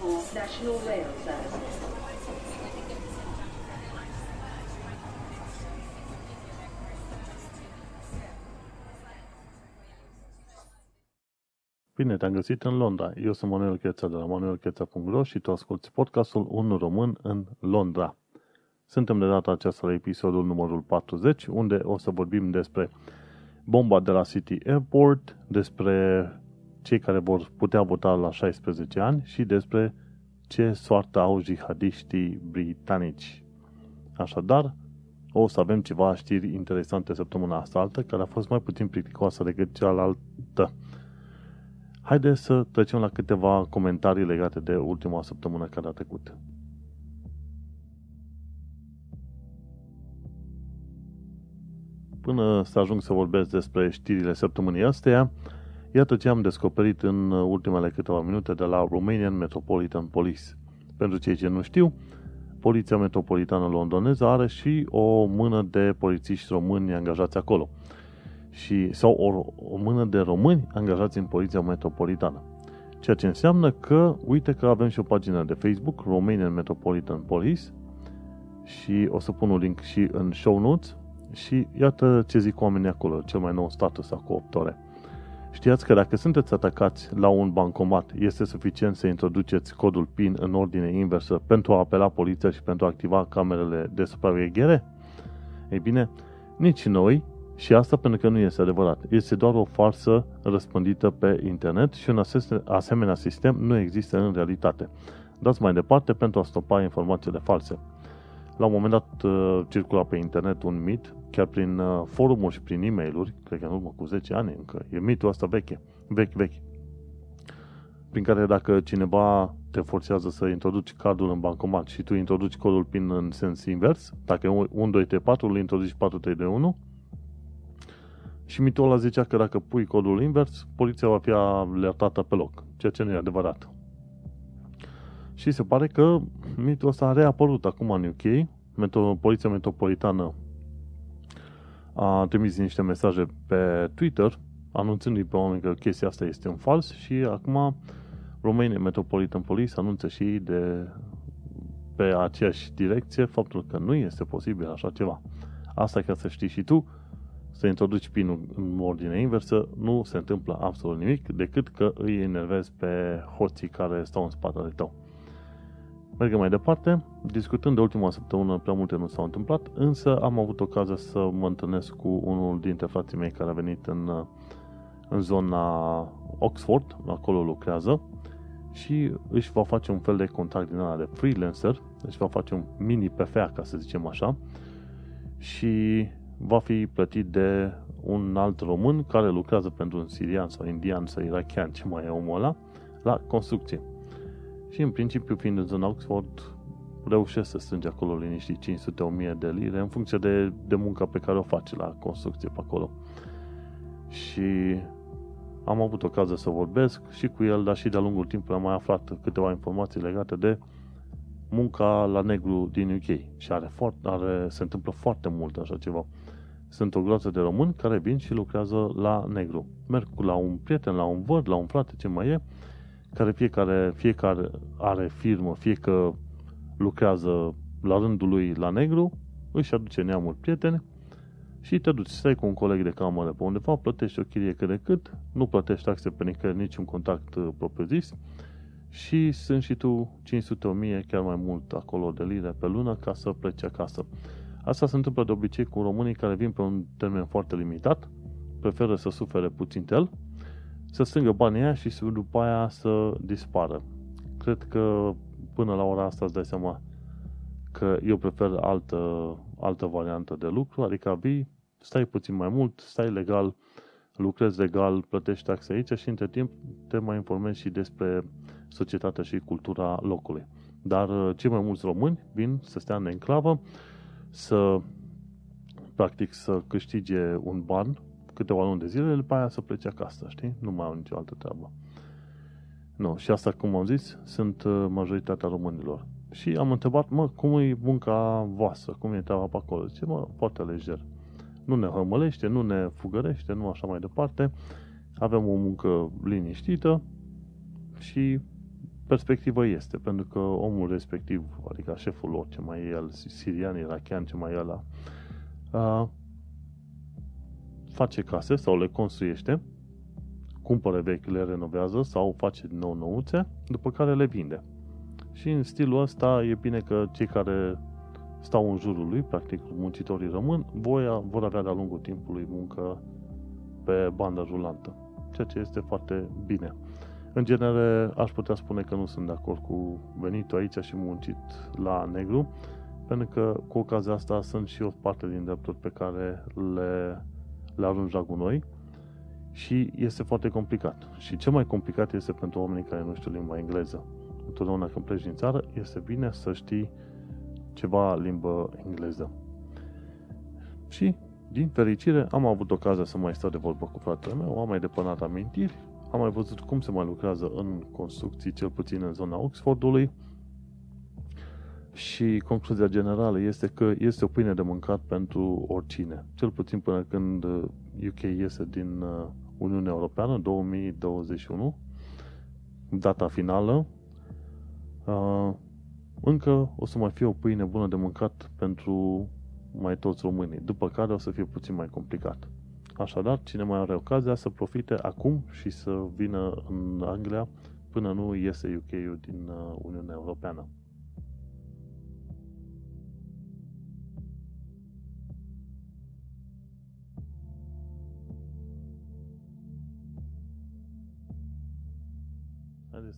for National Rail Service. Bine te-am găsit în Londra. Eu sunt Manuel Cheța de la manuelcheța.ro și tu asculti podcastul Un român în Londra. Suntem de data aceasta la episodul numărul 40, unde o să vorbim despre bomba de la City Airport, despre cei care vor putea vota la 16 ani și despre ce soartă au jihadiștii britanici. Așadar, o să avem ceva știri interesante săptămâna asta altă, care a fost mai puțin plicticoasă decât cealaltă. Haideți să trecem la câteva comentarii legate de ultima săptămână care a trecut. Până să ajung să vorbesc despre știrile săptămânii astea, iată ce am descoperit în ultimele câteva minute de la Romanian Metropolitan Police. Pentru cei ce nu știu, Poliția Metropolitană Londoneză are și o mână de polițiști români angajați acolo – și, sau o, o mână de români angajați în Poliția Metropolitană. Ceea ce înseamnă că, uite că avem și o pagină de Facebook, Romanian Metropolitan Police, și o să pun un link și în show notes și iată ce zic oamenii acolo, cel mai nou status acum 8 ore. Știați că dacă sunteți atacați la un bancomat, este suficient să introduceți codul PIN în ordine inversă pentru a apela poliția și pentru a activa camerele de supraveghere? Ei bine, nici noi, și asta pentru că nu este adevărat. Este doar o farsă răspândită pe internet și un asemenea sistem nu există în realitate. Dați mai departe pentru a stopa informațiile false. La un moment dat uh, circula pe internet un mit, chiar prin uh, forumuri și prin e mail cred că în urmă cu 10 ani încă, e mitul ăsta veche, vechi, vechi, prin care dacă cineva te forțează să introduci cardul în bancomat și tu introduci codul PIN în sens invers, dacă e 1, 2, 3, 4, îl introduci 4, 3, 2, 1, și mitul ăla zicea că dacă pui codul invers, poliția va fi alertată pe loc, ceea ce nu e adevărat. Și se pare că mitul ăsta a reapărut acum în UK. Metro, Poliția Metropolitană a trimis niște mesaje pe Twitter anunțându-i pe oameni că chestia asta este un fals și acum Romania Metropolitan Police anunță și de pe aceeași direcție faptul că nu este posibil așa ceva. Asta ca să știi și tu, să introduci pinul în ordine inversă, nu se întâmplă absolut nimic decât că îi enervezi pe hoții care stau în spatele tău. Mergem mai departe, discutând de ultima săptămână, prea multe nu s-au întâmplat, însă am avut ocazia să mă întâlnesc cu unul dintre frații mei care a venit în, în zona Oxford, acolo lucrează, și își va face un fel de contract din ăla de freelancer, își va face un mini PFA, ca să zicem așa, și va fi plătit de un alt român care lucrează pentru un sirian sau indian sau irachian, ce mai e omul ăla, la construcție. Și în principiu, fiind în zona Oxford, reușesc să strânge acolo liniștit 500-1000 de lire în funcție de, de munca pe care o face la construcție pe acolo. Și am avut ocazia să vorbesc și cu el, dar și de-a lungul timpului am mai aflat câteva informații legate de munca la negru din UK. Și are, foarte, are, se întâmplă foarte mult așa ceva. Sunt o groază de români care vin și lucrează la negru. Merg la un prieten, la un văd, la un frate, ce mai e, care fiecare, fiecare are firmă, fie că lucrează la rândul lui la negru, își aduce neamul prieteni și te duci, stai cu un coleg de cameră pe undeva, plătești o chirie cât de cât, nu plătești taxe pe nicăieri, niciun contact uh, propriu-zis și sunt și tu 500-1000, chiar mai mult acolo de lire pe lună ca să pleci acasă. Asta se întâmplă de obicei cu românii care vin pe un termen foarte limitat, preferă să sufere puțin el, să strângă banii aia și după aia să dispară. Cred că până la ora asta îți dai seama că eu prefer altă, altă variantă de lucru, adică vii, stai puțin mai mult, stai legal, lucrezi legal, plătești taxe aici și între timp te mai informezi și despre societatea și cultura locului. Dar uh, cei mai mulți români vin să stea în enclavă, să practic să câștige un ban câteva luni de zile, după aia să plece acasă, știi? Nu mai au nicio altă treabă. Nu, și asta, cum am zis, sunt uh, majoritatea românilor. Și am întrebat, mă, cum e munca voastră? Cum e treaba pe acolo? Zice, mă, foarte lejer. Nu ne hămălește, nu ne fugărește, nu așa mai departe. Avem o muncă liniștită și perspectivă este, pentru că omul respectiv, adică șeful lor, ce mai e el, sirian, irachian, ce mai e ăla, uh, face case sau le construiește, cumpără vechi, le renovează sau face din nou nouțe, după care le vinde. Și în stilul ăsta e bine că cei care stau în jurul lui, practic muncitorii rămân, voia, vor avea de-a lungul timpului muncă pe bandă rulantă, ceea ce este foarte bine. În genere, aș putea spune că nu sunt de acord cu venitul aici și muncit la negru, pentru că cu ocazia asta sunt și o parte din drepturi pe care le, le arunci la gunoi și este foarte complicat. Și cel mai complicat este pentru oamenii care nu știu limba engleză. Întotdeauna când pleci din țară, este bine să știi ceva limbă engleză. Și, din fericire, am avut ocazia să mai stau de vorbă cu fratele meu, am mai depănat amintiri, am mai văzut cum se mai lucrează în construcții, cel puțin în zona Oxfordului, și concluzia generală este că este o pâine de mâncat pentru oricine. Cel puțin până când UK iese din uh, Uniunea Europeană, 2021, data finală, uh, încă o să mai fie o pâine bună de mâncat pentru mai toți românii, după care o să fie puțin mai complicat. Așadar, cine mai are ocazia să profite acum și să vină în Anglia până nu iese UK-ul din uh, Uniunea Europeană.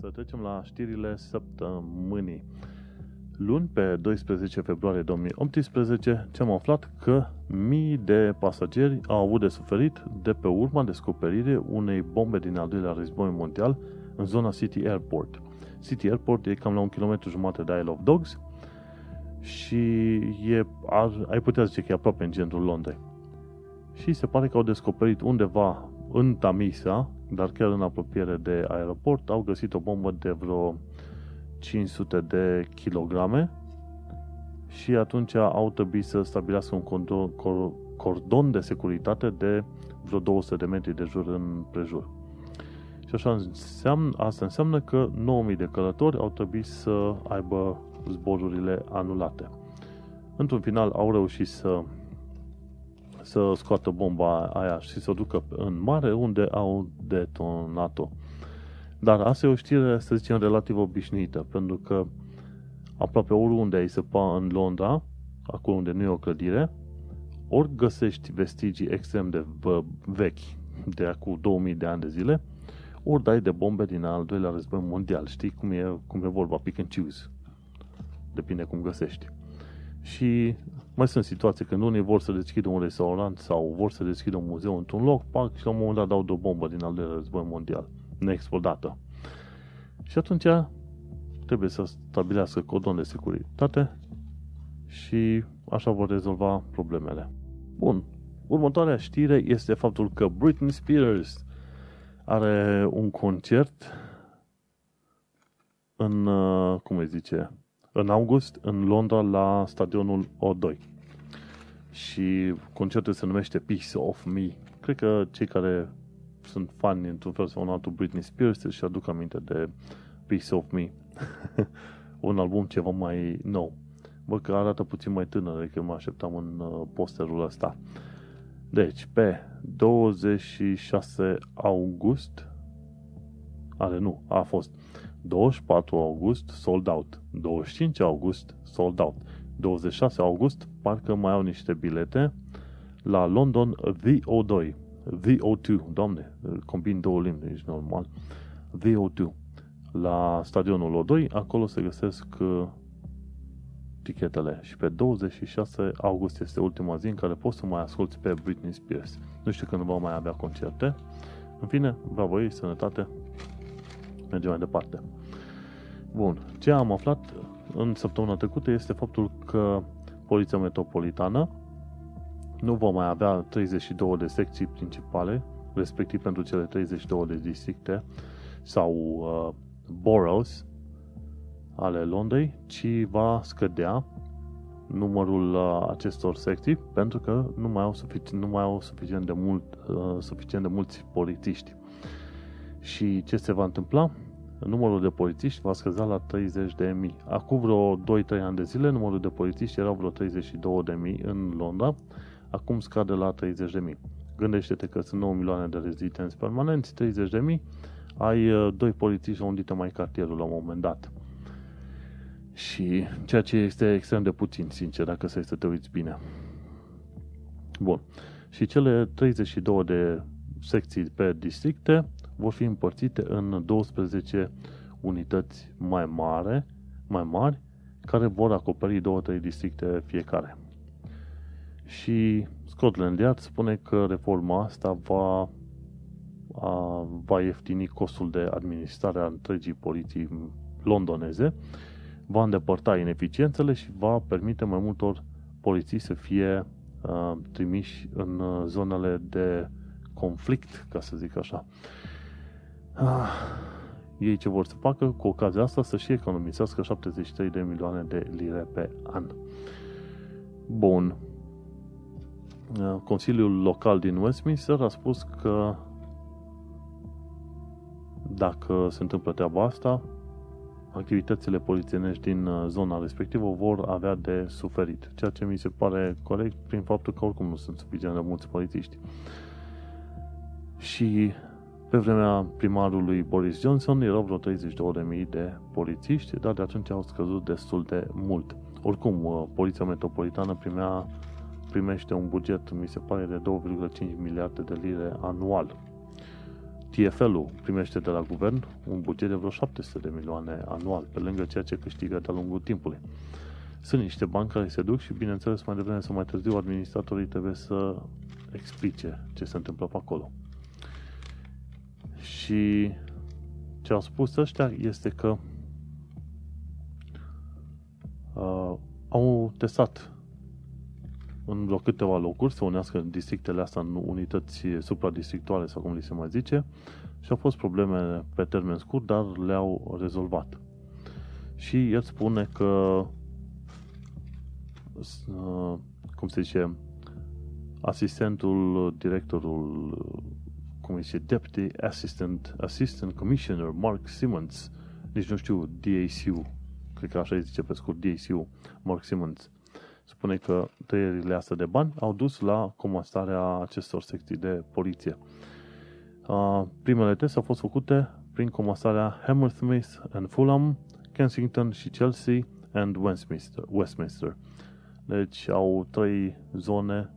Să trecem la știrile săptămânii. Luni, pe 12 februarie 2018, ce-am aflat că mii de pasageri au avut de suferit de pe urma descoperirii unei bombe din al doilea război mondial în zona City Airport. City Airport e cam la un kilometru jumate de Isle of Dogs și e, ar, ai putea zice că e aproape în centrul Londrei. Și se pare că au descoperit undeva în Tamisa, dar chiar în apropiere de aeroport, au găsit o bombă de vreo 500 de kilograme și atunci au trebuit să stabilească un cordon, cordon de securitate de vreo 200 de metri de jur în prejur. Și așa înseamnă, asta înseamnă că 9000 de călători au trebuit să aibă zborurile anulate. Într-un final au reușit să să scoată bomba aia și să o ducă în mare unde au detonat-o. Dar asta e o știre, să zicem, relativ obișnuită, pentru că aproape oriunde ai săpa în Londra, acolo unde nu e o clădire, ori găsești vestigii extrem de vechi, de acum 2000 de ani de zile, ori dai de bombe din al doilea război mondial. Știi cum e, cum e vorba, pick and choose. Depinde cum găsești. Și mai sunt situații când unii vor să deschidă un restaurant sau vor să deschidă un muzeu într-un loc, pac, și la un moment dat dau de o bombă din al doilea război mondial neexplodată. Și atunci trebuie să stabilească codon de securitate și așa vor rezolva problemele. Bun. Următoarea știre este faptul că Britney Spears are un concert în, uh, cum îi zice, în august în Londra la stadionul O2. Și concertul se numește Piece of Me. Cred că cei care sunt fani într-un fel sau un altul Britney Spears și aduc aminte de Piece of Me. un album ceva mai nou. Văd că arată puțin mai tânăr decât mă așteptam în uh, posterul ăsta. Deci, pe 26 august, are nu, a fost 24 august sold out, 25 august sold out, 26 august parcă mai au niște bilete la London VO2, VO2, doamne, combin două limbi, deci normal, VO2, la stadionul O2, acolo se găsesc uh, tichetele și pe 26 august este ultima zi în care poți să mai asculti pe Britney Spears. Nu știu când va mai avea concerte. În fine, bravo ei, sănătate, mergem mai departe. Bun, ce am aflat în săptămâna trecută este faptul că Poliția Metropolitană nu va mai avea 32 de secții principale, respectiv pentru cele 32 de districte sau uh, boroughs ale Londrei, ci va scădea numărul uh, acestor secții pentru că nu mai au suficient, nu mai au suficient, de, mult, uh, suficient de mulți polițiști. Și ce se va întâmpla? Numărul de polițiști va scăza la 30 de mii. Acum vreo 2-3 ani de zile, numărul de polițiști era vreo 32 de mii în Londra, acum scade la 30 de mii. Gândește-te că sunt 9 milioane de rezidenți permanenți, 30 de mii, ai uh, doi polițiști unde te mai cartierul la un moment dat. Și ceea ce este extrem de puțin, sincer, dacă să să te uiți bine. Bun. Și cele 32 de secții pe districte vor fi împărțite în 12 unități mai mari, mai mari, care vor acoperi două, trei districte fiecare. Și Scotland Yard spune că reforma asta va, a, va ieftini costul de administrare a întregii poliții londoneze, va îndepărta ineficiențele și va permite mai multor poliții să fie a, trimiși în zonele de conflict, ca să zic așa. Ah, ei ce vor să facă cu ocazia asta să și economisească 73 de milioane de lire pe an. Bun. Uh, Consiliul Local din Westminster a spus că dacă se întâmplă treaba asta, activitățile polițienești din uh, zona respectivă vor avea de suferit, ceea ce mi se pare corect prin faptul că oricum nu sunt suficient de mulți polițiști. Și pe vremea primarului Boris Johnson erau vreo 32.000 de polițiști, dar de atunci au scăzut destul de mult. Oricum, uh, Poliția Metropolitană primea, primește un buget, mi se pare, de 2,5 miliarde de lire anual. TFL-ul primește de la guvern un buget de vreo 700 de milioane anual, pe lângă ceea ce câștigă de-a lungul timpului. Sunt niște bani care se duc și, bineînțeles, mai devreme sau mai târziu, administratorii trebuie să explice ce se întâmplă pe acolo. Și ce au spus ăștia este că uh, au testat în vreo câteva locuri să unească districtele astea în unități supradistrictuale sau cum li se mai zice și au fost probleme pe termen scurt, dar le-au rezolvat. Și el spune că uh, cum se zice asistentul, directorul cum îi zice, Deputy Assistant, Assistant Commissioner Mark Simmons, nici nu știu, DACU, cred că așa îi zice pe scurt, DACU, Mark Simmons, spune că tăierile astea de bani au dus la comasarea acestor secții de poliție. Uh, primele teste au fost făcute prin comasarea Hammersmith and Fulham, Kensington și Chelsea and Westminster. Westminster. Deci au trei zone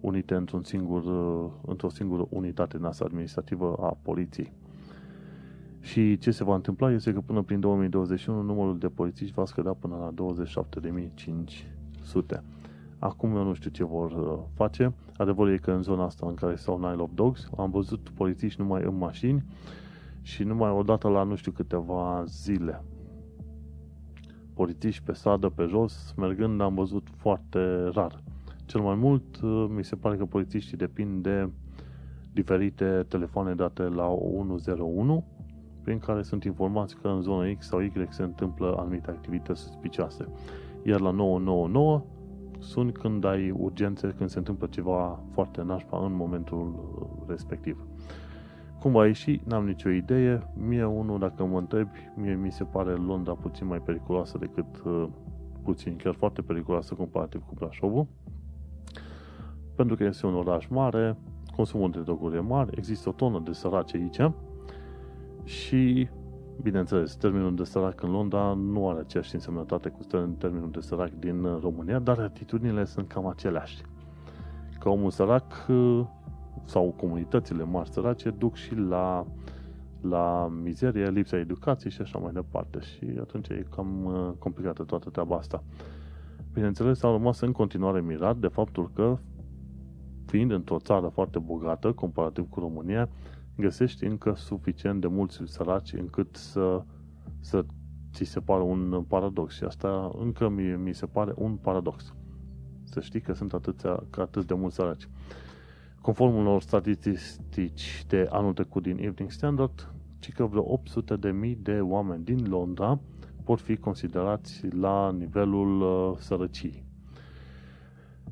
unite într-un singur, uh, într-o singură unitate noastră administrativă a poliției. Și ce se va întâmpla este că până prin 2021 numărul de polițiști va scădea până la 27.500. Acum eu nu știu ce vor uh, face. Adevărul e că în zona asta în care stau Nile of Dogs am văzut polițiști numai în mașini și numai o dată la nu știu câteva zile. Polițiști pe stradă, pe jos, mergând am văzut foarte rar. Cel mai mult, uh, mi se pare că polițiștii depind de diferite telefoane date la 101, prin care sunt informați că în zona X sau Y se întâmplă anumite activități suspicioase. Iar la 999 sunt când ai urgențe, când se întâmplă ceva foarte nașpa în momentul uh, respectiv. Cum va ieși, n-am nicio idee. Mie unul, dacă mă întrebi, mie mi se pare Londra puțin mai periculoasă decât uh, puțin, chiar foarte periculoasă comparativ cu Brașovul pentru că este un oraș mare, consumul de droguri e mare, există o tonă de săraci aici și, bineînțeles, termenul de sărac în Londra nu are aceeași însemnătate cu termenul de sărac din România, dar atitudinile sunt cam aceleași. Ca omul sărac sau comunitățile mari sărace duc și la, la mizerie, lipsa educației și așa mai departe. Și atunci e cam uh, complicată toată treaba asta. Bineînțeles, am rămas în continuare mirat de faptul că fiind într-o țară foarte bogată, comparativ cu România, găsești încă suficient de mulți săraci încât să, să ți se pară un paradox. Și asta încă mi, mi se pare un paradox. Să știi că sunt atâția, că atât de mulți săraci. Conform unor statistici de anul trecut din Evening Standard, ci că vreo 800 de mii de oameni din Londra pot fi considerați la nivelul uh, sărăciei.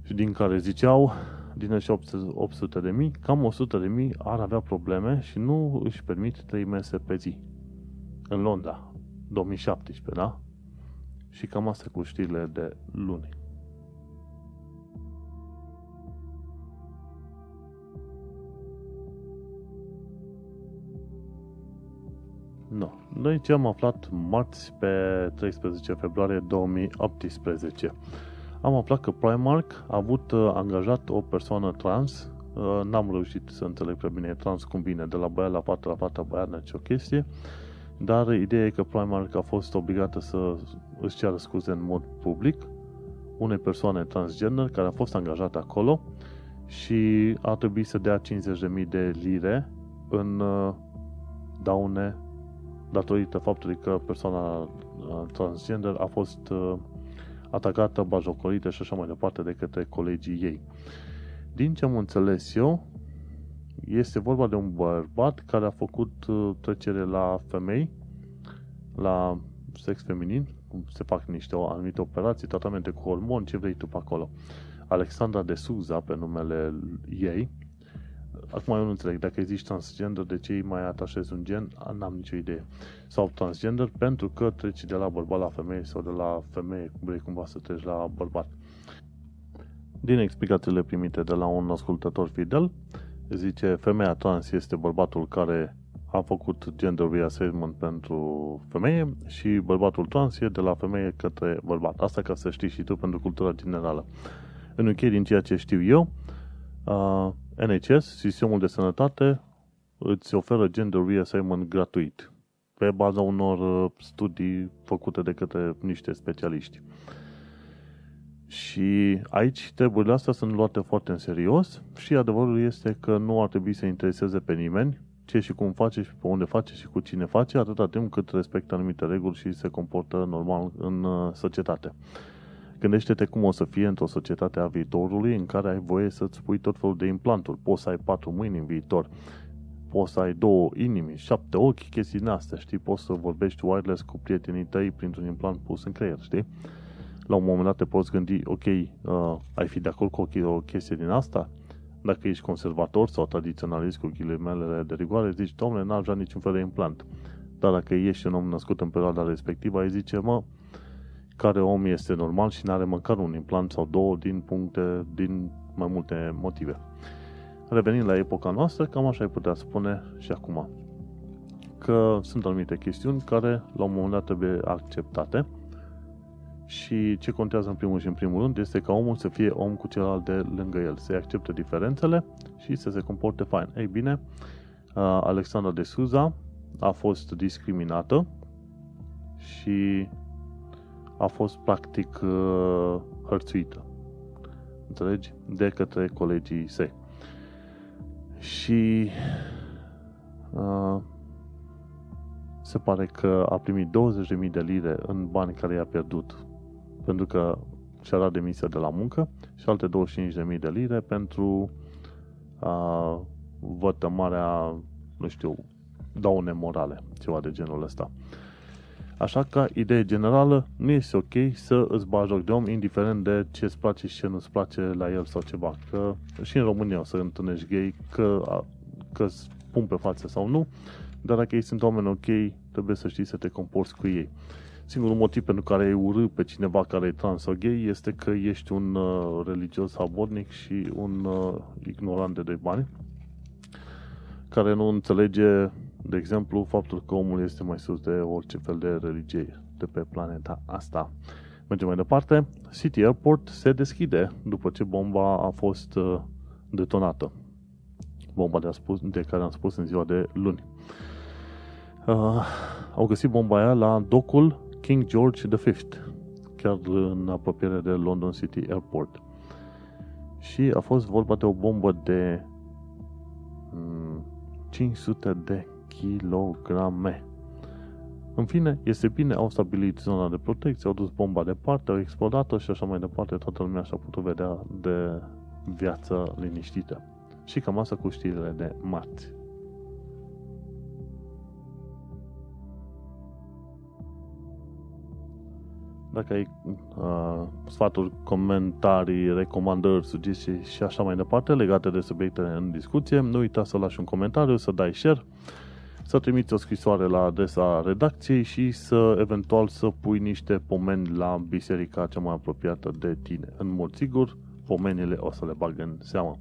Și din care ziceau din acești 800 de mii, cam 100 de mii ar avea probleme și nu își permit 3 mese pe zi. în Londra, 2017, da? Și cam asta cu știrile de luni. No. Noi ce am aflat marți pe 13 februarie 2018? Am aflat că Primark a avut uh, angajat o persoană trans uh, N-am reușit să înțeleg prea bine trans cum vine, de la băiat la fată, la fată băiat, ce o chestie. Dar ideea e că Primark a fost obligată să își ceară scuze în mod public unei persoane transgender care a fost angajată acolo și a trebuit să dea 50.000 de lire în uh, daune datorită faptului că persoana uh, transgender a fost uh, atacată, bajocorită și așa mai departe de către colegii ei. Din ce am înțeles eu, este vorba de un bărbat care a făcut uh, trecere la femei, la sex feminin, se fac niște anumite operații, tratamente cu hormoni, ce vrei tu pe acolo. Alexandra de Suza, pe numele ei, Acum eu nu înțeleg, dacă zici transgender, de ce îi mai atașezi un gen? N-am nicio idee. Sau transgender pentru că treci de la bărbat la femeie sau de la femeie, vrei cumva să treci la bărbat. Din explicațiile primite de la un ascultător fidel, zice femeia trans este bărbatul care a făcut gender reassessment pentru femeie și bărbatul trans e de la femeie către bărbat. Asta ca să știi și tu pentru cultura generală. În UK, din ceea ce știu eu, uh, NHS, sistemul de sănătate, îți oferă gender reassignment gratuit pe baza unor uh, studii făcute de către niște specialiști. Și aici treburile astea sunt luate foarte în serios și adevărul este că nu ar trebui să intereseze pe nimeni ce și cum face și pe unde face și cu cine face, atâta timp cât respectă anumite reguli și se comportă normal în uh, societate. Gândește-te cum o să fie într-o societate a viitorului în care ai voie să-ți pui tot felul de implanturi. Poți să ai patru mâini în viitor, poți să ai două inimi, șapte ochi, chestii din astea, știi? Poți să vorbești wireless cu prietenii tăi printr-un implant pus în creier, știi? La un moment dat te poți gândi, ok, uh, ai fi de acord cu o chestie din asta? Dacă ești conservator sau tradiționalist cu ghilimele de rigoare, zici, domnule, n-ar vrea niciun fel de implant. Dar dacă ești un om născut în perioada respectivă, ai zice, mă, care om este normal și nu are măcar un implant sau două din puncte, din mai multe motive. Revenind la epoca noastră, cam așa ai putea spune și acum. Că sunt anumite chestiuni care la un moment dat trebuie acceptate și ce contează în primul și în primul rând este ca omul să fie om cu celălalt de lângă el, să accepte diferențele și să se comporte fain. Ei bine, Alexandra de Suza a fost discriminată și a fost practic uh, hărțuită. Înțelegi? De către colegii săi. Și uh, se pare că a primit 20.000 de lire în bani care i-a pierdut pentru că și-a dat demisia de la muncă și alte 25.000 de lire pentru uh, vătămarea, nu știu, daune morale, ceva de genul ăsta. Așa că, idee generală, nu este ok să îți bagi joc de om, indiferent de ce îți place și ce nu îți place la el sau ceva. Că și în România o să întâlnești gay, că, că îți pun pe față sau nu, dar dacă ei sunt oameni ok, trebuie să știi să te comporți cu ei. Singurul motiv pentru care ai urât pe cineva care e trans sau gay este că ești un uh, religios abodnic și un uh, ignorant de doi bani care nu înțelege de exemplu, faptul că omul este mai sus de orice fel de religie de pe planeta asta. Mergem mai departe. City Airport se deschide după ce bomba a fost uh, detonată. Bomba de, spus, de care am spus în ziua de luni. Uh, au găsit bomba aia la docul King George V, chiar în apropiere de London City Airport. Și a fost vorba de o bombă de 500 mm, de kilograme. În fine, este bine, au stabilit zona de protecție, au dus bomba departe, au explodat și așa mai departe, toată lumea și-a putut vedea de viață liniștită. Și cam asta cu știrile de marți. Dacă ai uh, sfaturi, comentarii, recomandări, sugestii și așa mai departe legate de subiectele în discuție, nu uita să lași un comentariu, să dai share să trimiți o scrisoare la adresa redacției și să eventual să pui niște pomeni la biserica cea mai apropiată de tine. În mod sigur, pomenile o să le bag în seamă.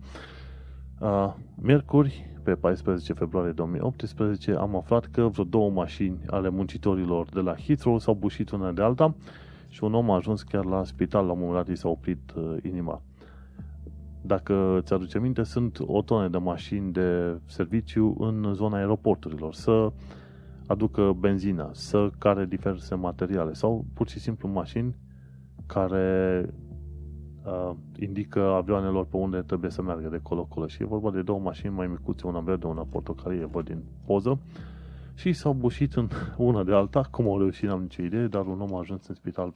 Uh, miercuri, pe 14 februarie 2018, am aflat că vreo două mașini ale muncitorilor de la Heathrow s-au bușit una de alta și un om a ajuns chiar la spital, la un moment dat i s-a oprit uh, inima. Dacă ți-aduce minte, sunt o tonă de mașini de serviciu în zona aeroporturilor, să aducă benzină, să care diverse materiale sau pur și simplu mașini care uh, indică avioanelor pe unde trebuie să meargă de colo-colo. Și e vorba de două mașini mai micuțe, una verde, una portocalie, văd din poză. Și s-au bușit în una de alta, cum au reușit, n-am nicio idee, dar un om a ajuns în spital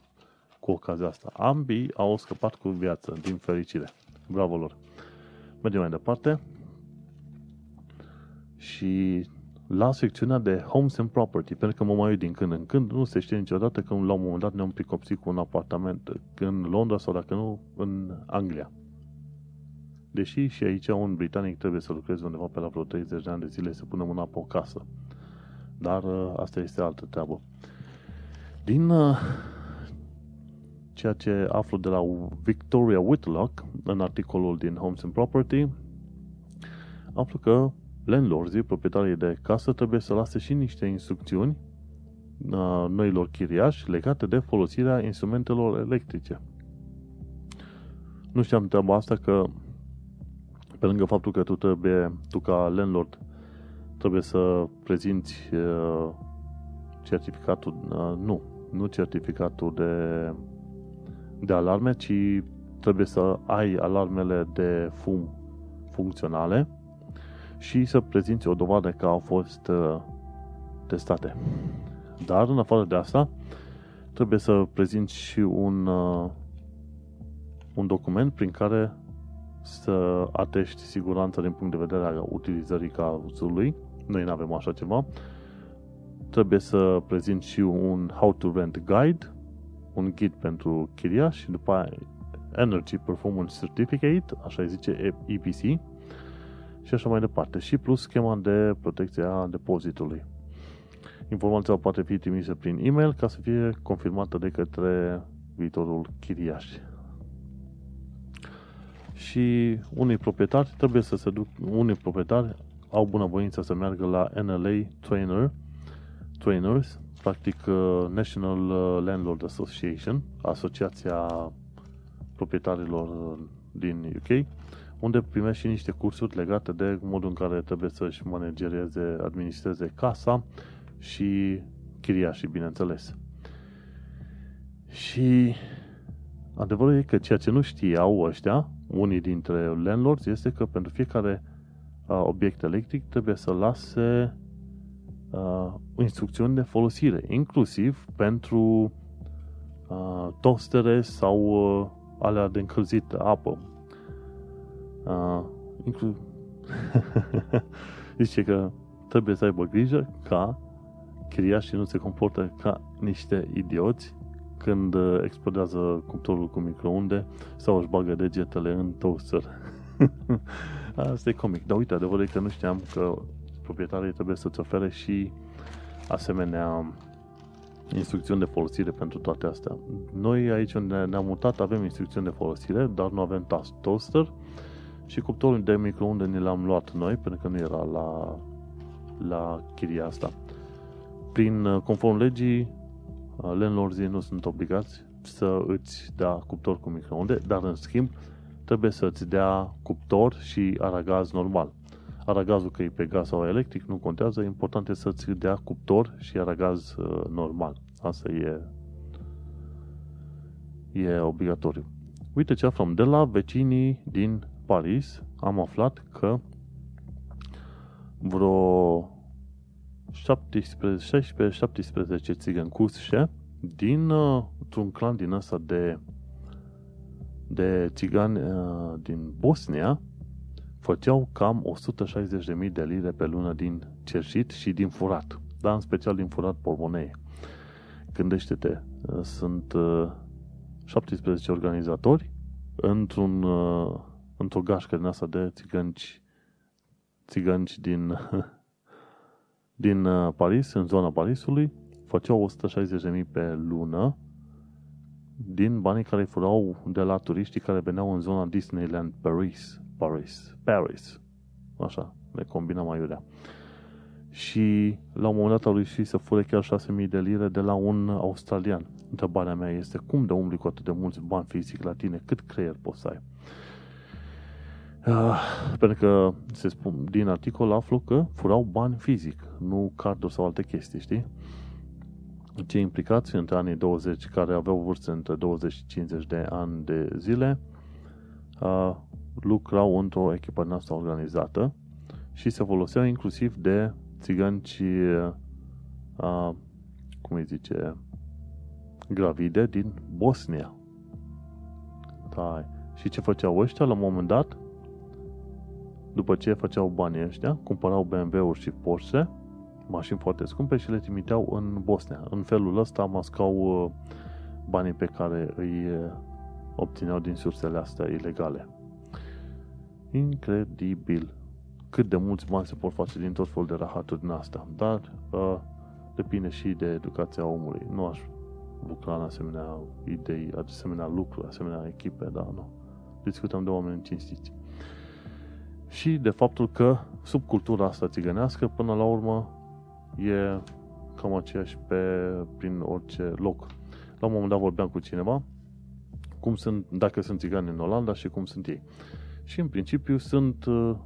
cu ocazia asta. Ambii au scăpat cu viață, din fericire. Bravo lor! Mergem mai departe. Și la secțiunea de Homes and Property, pentru că mă mai uit din când în când, nu se știe niciodată că la un moment dat ne-am pricopsit cu un apartament în Londra sau dacă nu, în Anglia. Deși și aici un britanic trebuie să lucreze undeva pe la vreo 30 de ani de zile să pună mâna pe o casă. Dar ă, asta este altă treabă. Din ă, ceea ce aflu de la Victoria Whitlock în articolul din Homes and Property, aflu că landlordii, proprietarii de casă, trebuie să lase și niște instrucțiuni uh, noilor chiriași legate de folosirea instrumentelor electrice. Nu știam treaba asta că pe lângă faptul că tu trebuie, tu ca landlord, trebuie să prezinți uh, certificatul, uh, nu, nu certificatul de, de alarme, ci trebuie să ai alarmele de fum funcționale și să prezinți o dovadă că au fost uh, testate. Dar, în afară de asta, trebuie să prezinți și un, uh, un document prin care să atești siguranța din punct de vedere al utilizării cazului. Noi nu avem așa ceva. Trebuie să prezinți și un How to Rent Guide, un ghid pentru chiriaș și după aia Energy Performance Certificate, așa îi zice EPC, și așa mai departe. Și plus schema de protecție a depozitului. Informația poate fi trimisă prin e-mail ca să fie confirmată de către viitorul chiriaș. Și unii proprietari trebuie să se duc, unii proprietari au bunăvoință să meargă la NLA Trainer, Trainers, practic uh, National uh, Landlord Association, asociația proprietarilor uh, din UK, unde primești și niște cursuri legate de modul în care trebuie să-și managereze, administreze casa și chiriașii, bineînțeles. Și adevărul e că ceea ce nu știau ăștia, unii dintre landlords, este că pentru fiecare uh, obiect electric trebuie să lase uh, instrucțiuni de folosire, inclusiv pentru uh, tostere sau uh, alea de încălzit apă, Uh, inclu... Zice că trebuie să aibă grijă ca chiriașii nu se comportă ca niște idioți când uh, explodează cuptorul cu microunde sau își bagă degetele în toaster. Asta e comic. Dar uite, adevărul e că nu știam că proprietarii trebuie să-ți ofere și asemenea instrucțiuni de folosire pentru toate astea. Noi aici unde ne-am mutat avem instrucțiuni de folosire, dar nu avem toaster și cuptorul de microunde ne l-am luat noi, pentru că nu era la, la chiria asta. Prin, uh, conform legii, uh, landlords nu sunt obligați să îți dea cuptor cu microunde, dar în schimb trebuie să îți dea cuptor și aragaz normal. Aragazul că e pe gaz sau electric nu contează, important e să-ți dea cuptor și aragaz uh, normal. Asta e, e obligatoriu. Uite ce aflăm de la vecinii din Paris am aflat că vreo 16-17 țigăni curse din uh, un clan din ăsta de de țigani uh, din Bosnia făceau cam 160.000 de lire pe lună din cerșit și din furat. Dar în special din furat pormonee. Gândește-te, uh, sunt 17 organizatori într-un într-o gașcă din asta de țigănci, țigănci din, din uh, Paris, în zona Parisului, făceau 160.000 pe lună din banii care furau de la turiștii care veneau în zona Disneyland Paris. Paris. Paris. Așa, le combina mai iurea. Și la un moment dat au reușit să fure chiar 6.000 de lire de la un australian. Întrebarea mea este, cum de umbli cu atât de mulți bani fizic la tine? Cât creier poți să ai? Uh, pentru că se spun, din articol aflu că furau bani fizic, nu carduri sau alte chestii, știi? Cei implicați între anii 20, care aveau vârste între 20 și 50 de ani de zile, uh, lucrau într-o echipă noastră organizată și se foloseau inclusiv de țigani și, uh, cum îi zice, gravide din Bosnia. Da. Și ce făceau ăștia la un moment dat? După ce făceau banii ăștia, cumpărau BMW-uri și Porsche, mașini foarte scumpe și le trimiteau în Bosnia. În felul ăsta mascau uh, banii pe care îi uh, obțineau din sursele astea ilegale. Incredibil! Cât de mulți bani se pot face din tot felul de rahaturi din asta. Dar uh, depinde și de educația omului. Nu aș lucra în asemenea idei, asemenea lucruri, asemenea echipe, dar nu. Discutăm de oameni cinstiți. Și de faptul că subcultura asta țigănească, până la urmă, e cam aceeași pe, prin orice loc. La un moment dat vorbeam cu cineva cum sunt, dacă sunt țigani în Olanda și cum sunt ei. Și în principiu sunt uh,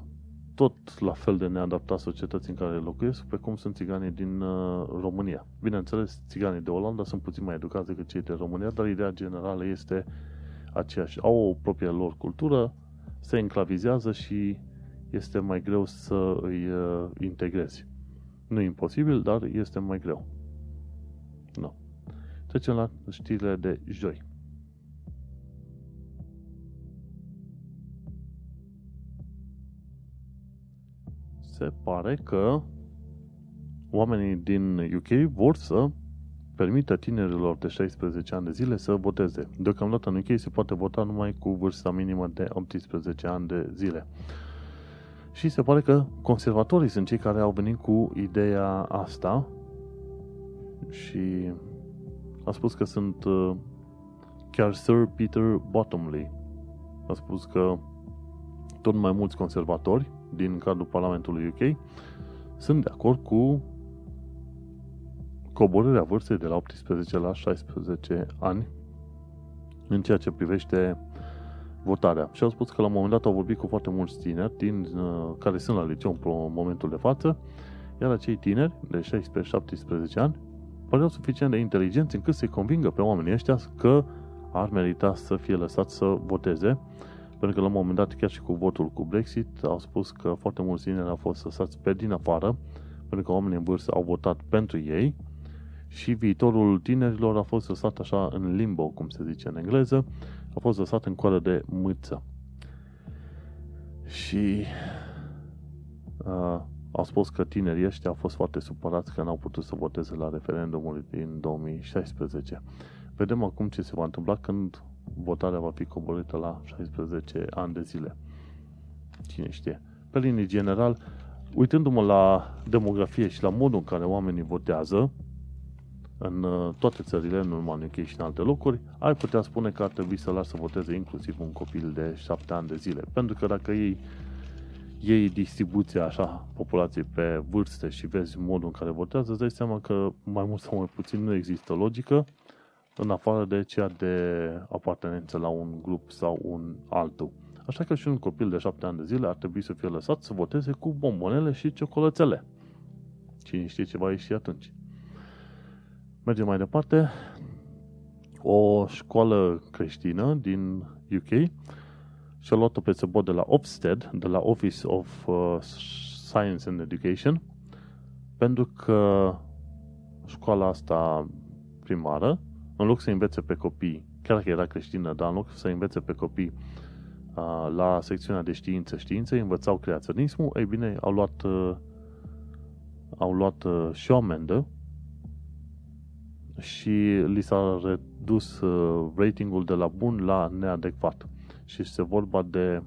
tot la fel de neadaptat societății în care locuiesc, pe cum sunt țiganii din uh, România. Bineînțeles, țiganii de Olanda sunt puțin mai educați decât cei de România, dar ideea generală este aceeași. Au o proprie lor cultură, se enclavizează și este mai greu să îi uh, integrezi. Nu e imposibil, dar este mai greu. Nu. Trecem la știrile de joi. Se pare că oamenii din UK vor să permită tinerilor de 16 ani de zile să voteze. Deocamdată în UK se poate vota numai cu vârsta minimă de 18 ani de zile. Și se pare că conservatorii sunt cei care au venit cu ideea asta și a spus că sunt uh, chiar Sir Peter Bottomley. A spus că tot mai mulți conservatori din cadrul Parlamentului UK sunt de acord cu coborârea vârstei de la 18 la 16 ani în ceea ce privește votarea. Și au spus că la un moment dat au vorbit cu foarte mulți tineri din, uh, care sunt la liceu în momentul de față, iar acei tineri de 16-17 ani păreau suficient de inteligenți încât să-i convingă pe oamenii ăștia că ar merita să fie lăsat să voteze, pentru că la un moment dat, chiar și cu votul cu Brexit, au spus că foarte mulți tineri au fost lăsați pe din afară, pentru că oamenii în vârstă au votat pentru ei și viitorul tinerilor a fost lăsat așa în limbo, cum se zice în engleză, a fost lăsat în coadă de mâță. Și uh, au spus că tinerii ăștia au fost foarte supărați că n-au putut să voteze la referendumul din 2016. Vedem acum ce se va întâmpla când votarea va fi coborâtă la 16 ani de zile. Cine știe. Pe linii general, uitându-mă la demografie și la modul în care oamenii votează, în uh, toate țările, nu numai în UK și în alte locuri, ai putea spune că ar trebui să lași să voteze inclusiv un copil de 7 ani de zile. Pentru că dacă ei iei distribuția așa populației pe vârste și vezi modul în care votează, îți dai seama că mai mult sau mai puțin nu există logică în afară de ceea de apartenență la un grup sau un altul. Așa că și un copil de 7 ani de zile ar trebui să fie lăsat să voteze cu bombonele și ciocolățele. Cine știe ce va ieși atunci. Mergem mai departe. O școală creștină din UK și-a luat-o pe sebot de la Ofsted, de la Office of uh, Science and Education, pentru că școala asta primară, în loc să învețe pe copii, chiar dacă era creștină, dar în loc să învețe pe copii uh, la secțiunea de știință, științe, învățau creaționismul, ei bine, au luat, uh, au luat uh, și o amendă și li s-a redus uh, ratingul de la bun la neadecvat. Și este vorba de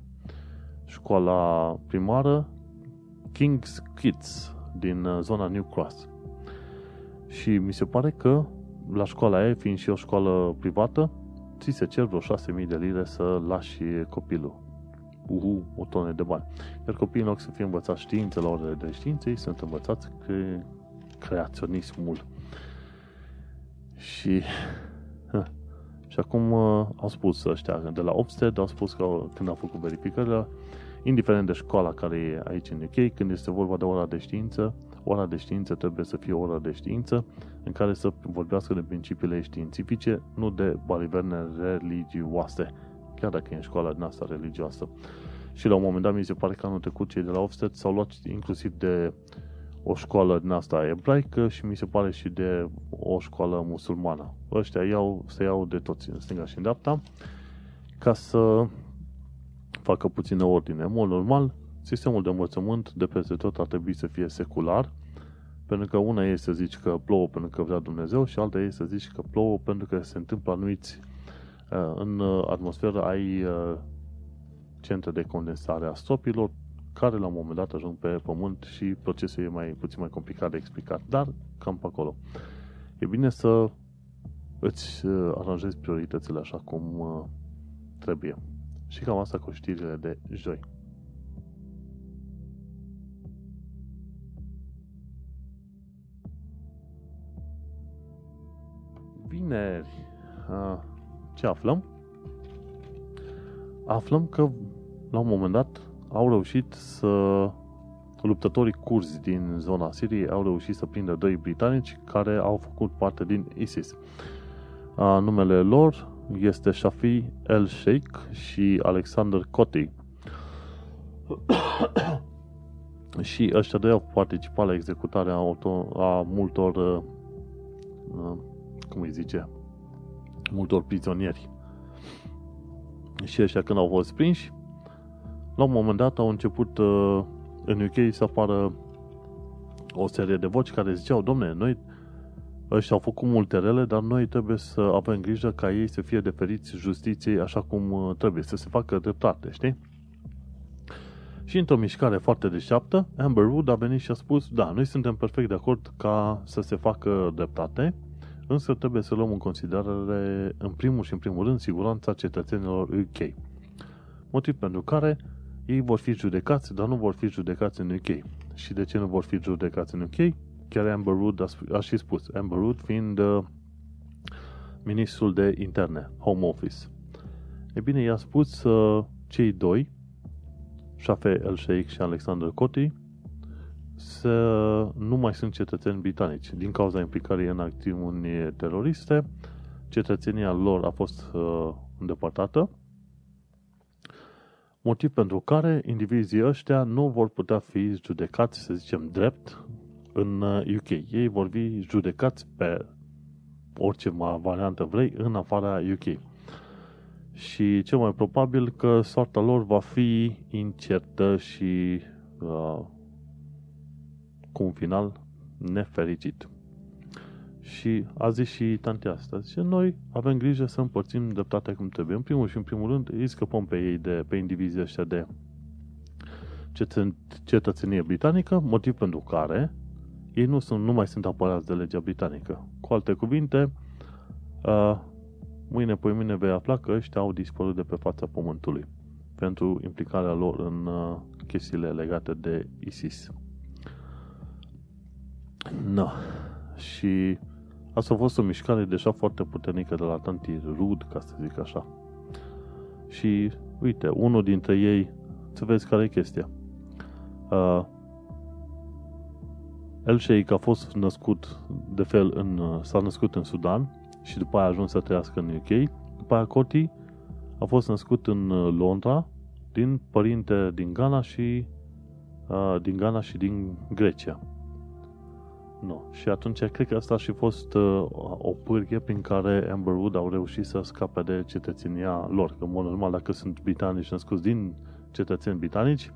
școala primară King's Kids din uh, zona New Cross. Și mi se pare că la școala aia, fiind și o școală privată, ți se cer vreo 6.000 de lire să lași copilul. Uhu, o tonă de bani. Iar copiii, în loc să fie învățați științe la orele de științe, ei sunt învățați cre- creaționismul. Și, și acum uh, au spus ăștia de la Ofsted, au spus că când au făcut verificările, indiferent de școala care e aici în UK, când este vorba de ora de știință, ora de știință trebuie să fie ora de știință în care să vorbească de principiile științifice, nu de baliverne religioase, chiar dacă e în școala din asta religioasă. Și la un moment dat mi se pare că anul trecut cei de la Ofsted s-au luat inclusiv de o școală din asta ebraică și mi se pare și de o școală musulmană. Ăștia iau, se iau de toți în stânga și în dreapta ca să facă puțină ordine. În mod normal, sistemul de învățământ de peste tot ar trebui să fie secular, pentru că una e să zici că plouă pentru că vrea Dumnezeu și alta e să zici că plouă pentru că se întâmplă anuiți uh, în atmosferă ai uh, centre de condensare a stropilor care la un moment dat ajung pe pământ și procesul e mai puțin mai complicat de explicat, dar cam pe acolo. E bine să îți uh, aranjezi prioritățile așa cum trebuie. Și cam asta cu știrile de joi. Vineri. Ce aflăm? Aflăm că la un moment dat au reușit să luptătorii curzi din zona Siriei au reușit să prindă doi britanici care au făcut parte din ISIS. A, numele lor este Shafi El Sheikh și Alexander Koti. și ăștia doi au participat la executarea auto, a multor, uh, uh, cum îi zice, multor prizonieri. Și ăștia când au fost prinși, la un moment dat au început uh, în UK să apară o serie de voci care ziceau, domne, noi ăștia au făcut multe rele, dar noi trebuie să avem grijă ca ei să fie deferiți justiției așa cum uh, trebuie, să se facă dreptate, știi? Și într-o mișcare foarte deșteaptă, Amber Wood a venit și a spus, da, noi suntem perfect de acord ca să se facă dreptate, însă trebuie să luăm în considerare, în primul și în primul rând, siguranța cetățenilor UK. Motiv pentru care ei vor fi judecați, dar nu vor fi judecați în UK. Și de ce nu vor fi judecați în UK? Chiar Amber Wood a, a și spus, Amber Wood fiind uh, ministrul de interne, Home Office. E bine, i-a spus uh, cei doi, Shafe El Sheikh și Alexander Coti, să nu mai sunt cetățeni britanici. Din cauza implicării în acțiuni teroriste, cetățenia lor a fost uh, îndepărtată, motiv pentru care indivizii ăștia nu vor putea fi judecați, să zicem, drept în UK. Uh, Ei vor fi judecați pe orice variantă vrei în afara UK. Și cel mai probabil că soarta lor va fi incertă și uh, cu un final nefericit. Și a zis și tantea asta, zice, noi avem grijă să împărțim dreptatea cum trebuie. În primul și în primul rând îi scăpăm pe ei de, pe indivizii ăștia de cetățenie britanică, motiv pentru care ei nu, sunt, nu mai sunt apărați de legea britanică. Cu alte cuvinte, uh, mâine, pe mine vei afla că ăștia au dispărut de pe fața pământului pentru implicarea lor în uh, chestiile legate de ISIS. No. Și asta a fost o mișcare deja foarte puternică de la tanti Rud, ca să zic așa. Și, uite, unul dintre ei, să vezi care e chestia. Uh, El Sheikh a fost născut, de fel, în, s-a născut în Sudan și după aia a ajuns să trăiască în UK. După aia Coti a fost născut în uh, Londra, din părinte din Ghana și uh, din Ghana și din Grecia. Nu. Și atunci cred că asta a și fost uh, o pârghie prin care Amber Wood au reușit să scape de cetățenia lor. Că, în mod normal, dacă sunt britanici născuți din cetățeni britanici,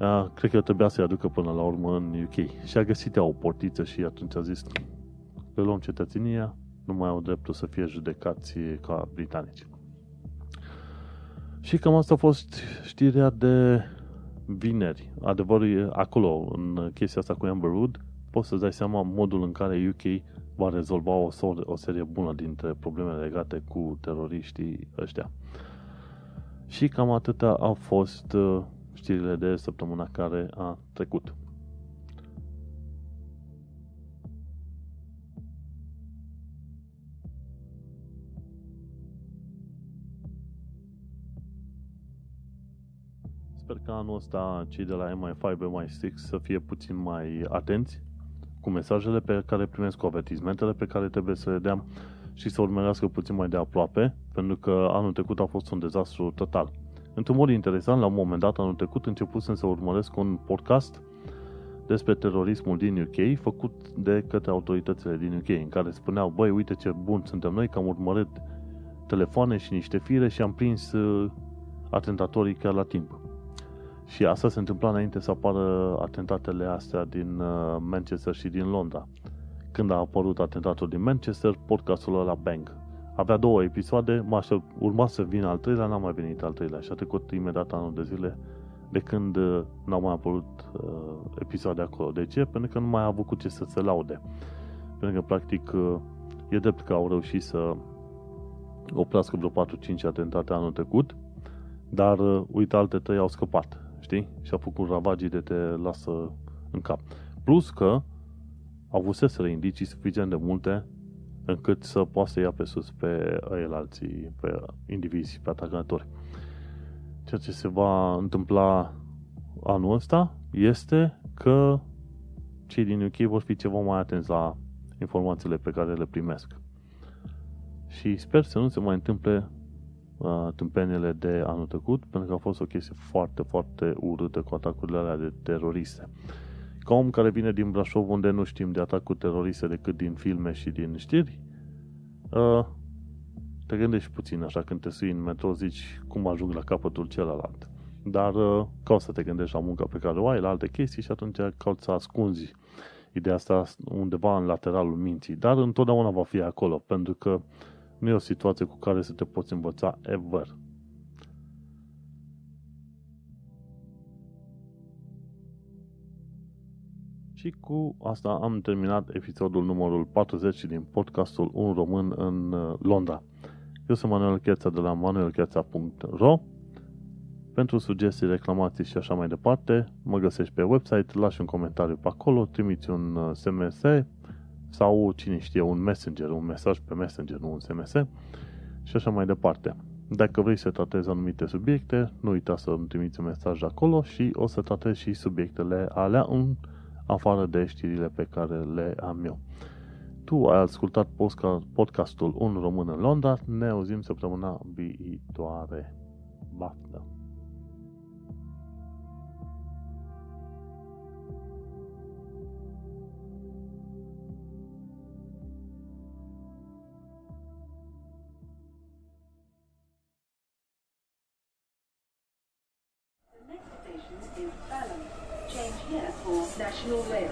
uh, cred că trebuia să-i aducă până la urmă în UK. Și a găsit ea o portiță și atunci a zis le luăm cetățenia, nu mai au dreptul să fie judecați ca britanici. Și cam asta a fost știrea de vineri. Adevărul e acolo, în chestia asta cu Amber Wood, poți să-ți dai seama modul în care UK va rezolva o, o serie bună dintre problemele legate cu teroriștii ăștia. Și cam atâtea au fost uh, știrile de săptămâna care a trecut. Sper că anul ăsta cei de la MI5, MI6 să fie puțin mai atenți cu mesajele pe care primesc, cu avertizmentele pe care trebuie să le dea și să urmărească puțin mai de aproape, pentru că anul trecut a fost un dezastru total. Într-un mod interesant, la un moment dat, anul trecut, începusem să urmăresc un podcast despre terorismul din UK, făcut de către autoritățile din UK, în care spuneau, băi, uite ce bun suntem noi, că am urmărit telefoane și niște fire și am prins uh, atentatorii chiar la timp. Și asta se întâmpla înainte să apară atentatele astea din uh, Manchester și din Londra. Când a apărut atentatul din Manchester, podcastul ăla Bang. Avea două episoade, mă aștept, urma să vină al treilea, n-a mai venit al treilea și a trecut imediat anul de zile de când uh, n-au mai apărut uh, episoade acolo. De ce? Pentru că nu mai a avut cu ce să se laude. Pentru că, practic, uh, e drept că au reușit să oprească vreo 4-5 atentate anul trecut, dar, uh, uite, alte trei au scăpat știi? Și a făcut ravagii de te lasă în cap. Plus că avuseseră indicii suficient de multe încât să poată să ia pe sus pe el alții, pe indivizi, pe atacatori. Ceea ce se va întâmpla anul ăsta este că cei din UK vor fi ceva mai atenți la informațiile pe care le primesc. Și sper să nu se mai întâmple uh, tâmpenile de anul trecut, pentru că a fost o chestie foarte, foarte urâtă cu atacurile alea de teroriste. Ca om care vine din Brașov, unde nu știm de atacuri teroriste decât din filme și din știri, uh, te gândești puțin așa când te sui în metro, zici cum ajung la capătul celălalt. Dar uh, cauți să te gândești la munca pe care o ai, la alte chestii și atunci cauți să ascunzi ideea asta undeva în lateralul minții. Dar întotdeauna va fi acolo, pentru că nu e o situație cu care să te poți învăța ever. Și cu asta am terminat episodul numărul 40 din podcastul Un Român în uh, Londra. Eu sunt Manuel Cheța de la manuelcheța.ro Pentru sugestii, reclamații și așa mai departe, mă găsești pe website, lași un comentariu pe acolo, trimiți un SMS uh, sau cine știe, un messenger, un mesaj pe messenger, nu un SMS și așa mai departe. Dacă vrei să tratezi anumite subiecte, nu uita să îmi trimiți un mesaj acolo și o să tratez și subiectele alea în afară de știrile pe care le am eu. Tu ai ascultat podcastul Un Român în Londra, ne auzim săptămâna viitoare. Baftă! Your?